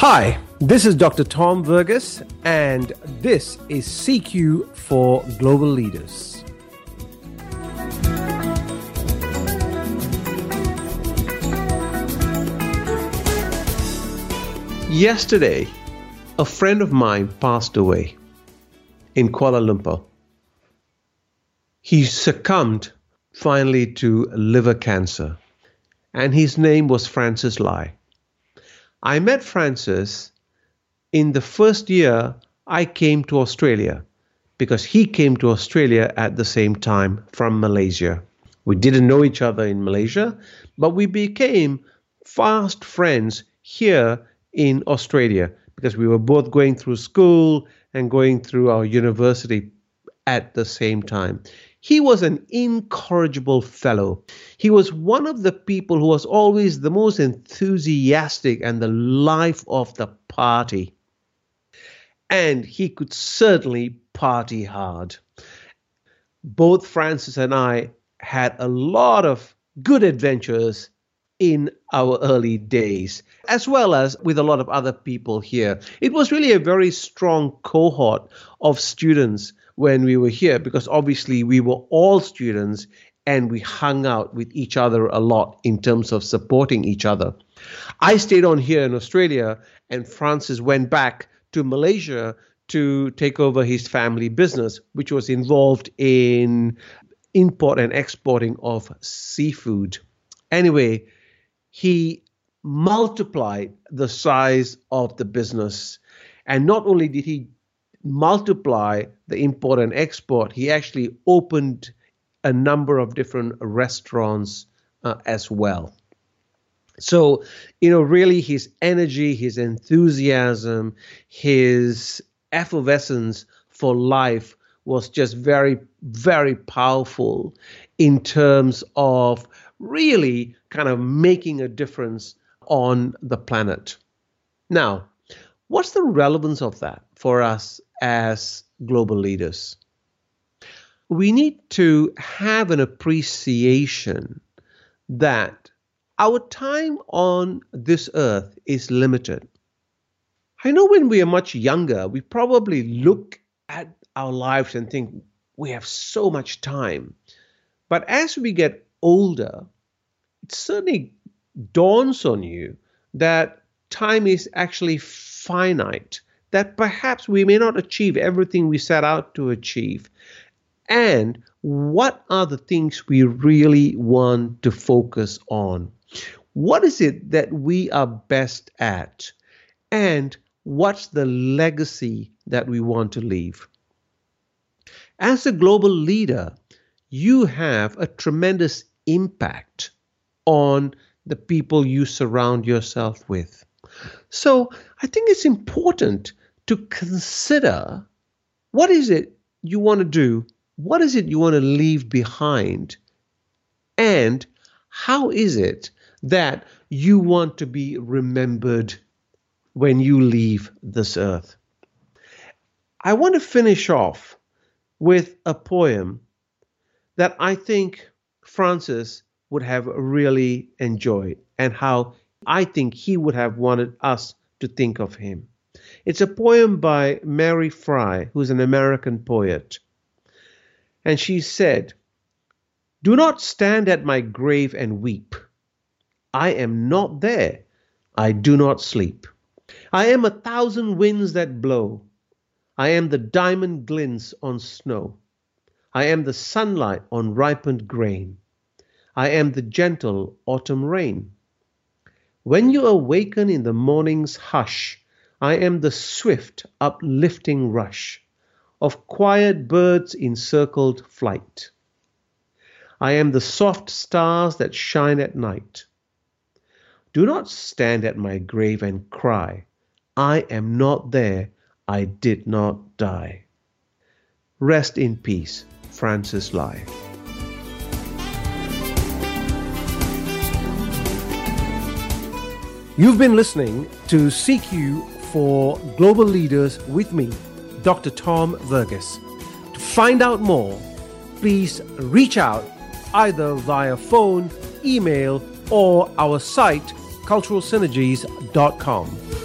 Hi, this is Dr. Tom Verghese, and this is CQ for Global Leaders. Yesterday, a friend of mine passed away in Kuala Lumpur. He succumbed finally to liver cancer, and his name was Francis Lai. I met Francis in the first year I came to Australia because he came to Australia at the same time from Malaysia. We didn't know each other in Malaysia, but we became fast friends here in Australia because we were both going through school and going through our university at the same time. He was an incorrigible fellow. He was one of the people who was always the most enthusiastic and the life of the party. And he could certainly party hard. Both Francis and I had a lot of good adventures in our early days, as well as with a lot of other people here. It was really a very strong cohort of students when we were here because obviously we were all students and we hung out with each other a lot in terms of supporting each other. I stayed on here in Australia, and Francis went back to Malaysia to take over his family business, which was involved in import and exporting of seafood. Anyway, he multiplied the size of the business. And not only did he multiply the import and export, he actually opened a number of different restaurants uh, as well. So, you know, really his energy, his enthusiasm, his effervescence for life was just very, very powerful in terms of really kind of making a difference on the planet. Now, what's the relevance of that for us as global leaders. We need to have an appreciation that our time on this earth is limited. I know when we are much younger, we probably look at our lives and think we have so much time. But as we get older, it certainly dawns on you that time is actually finite that perhaps we may not achieve everything we set out to achieve. And what are the things we really want to focus on? What is it that we are best at? And what's the legacy that we want to leave? As a global leader, you have a tremendous impact on the people you surround yourself with. So I think it's important to consider what is it you want to do, what is it you want to leave behind, and how is it that you want to be remembered when you leave this earth. I want to finish off with a poem that I think Francis would have really enjoyed and how I think he would have wanted us to think of him. It's a poem by Mary Frye, who's an American poet. And she said, Do not stand at my grave and weep. I am not there. I do not sleep. I am a thousand winds that blow. I am the diamond glints on snow. I am the sunlight on ripened grain. I am the gentle autumn rain. When you awaken in the morning's hush, I am the swift, uplifting rush of quiet birds in circled flight. I am the soft stars that shine at night. Do not stand at my grave and cry, I am not there, I did not die. Rest in peace, Francis Lai. You've been listening to CQ for Global Leaders with me, Dr. Tom Verghese. To find out more, please reach out either via phone, email, or our site, culturalsynergies.com.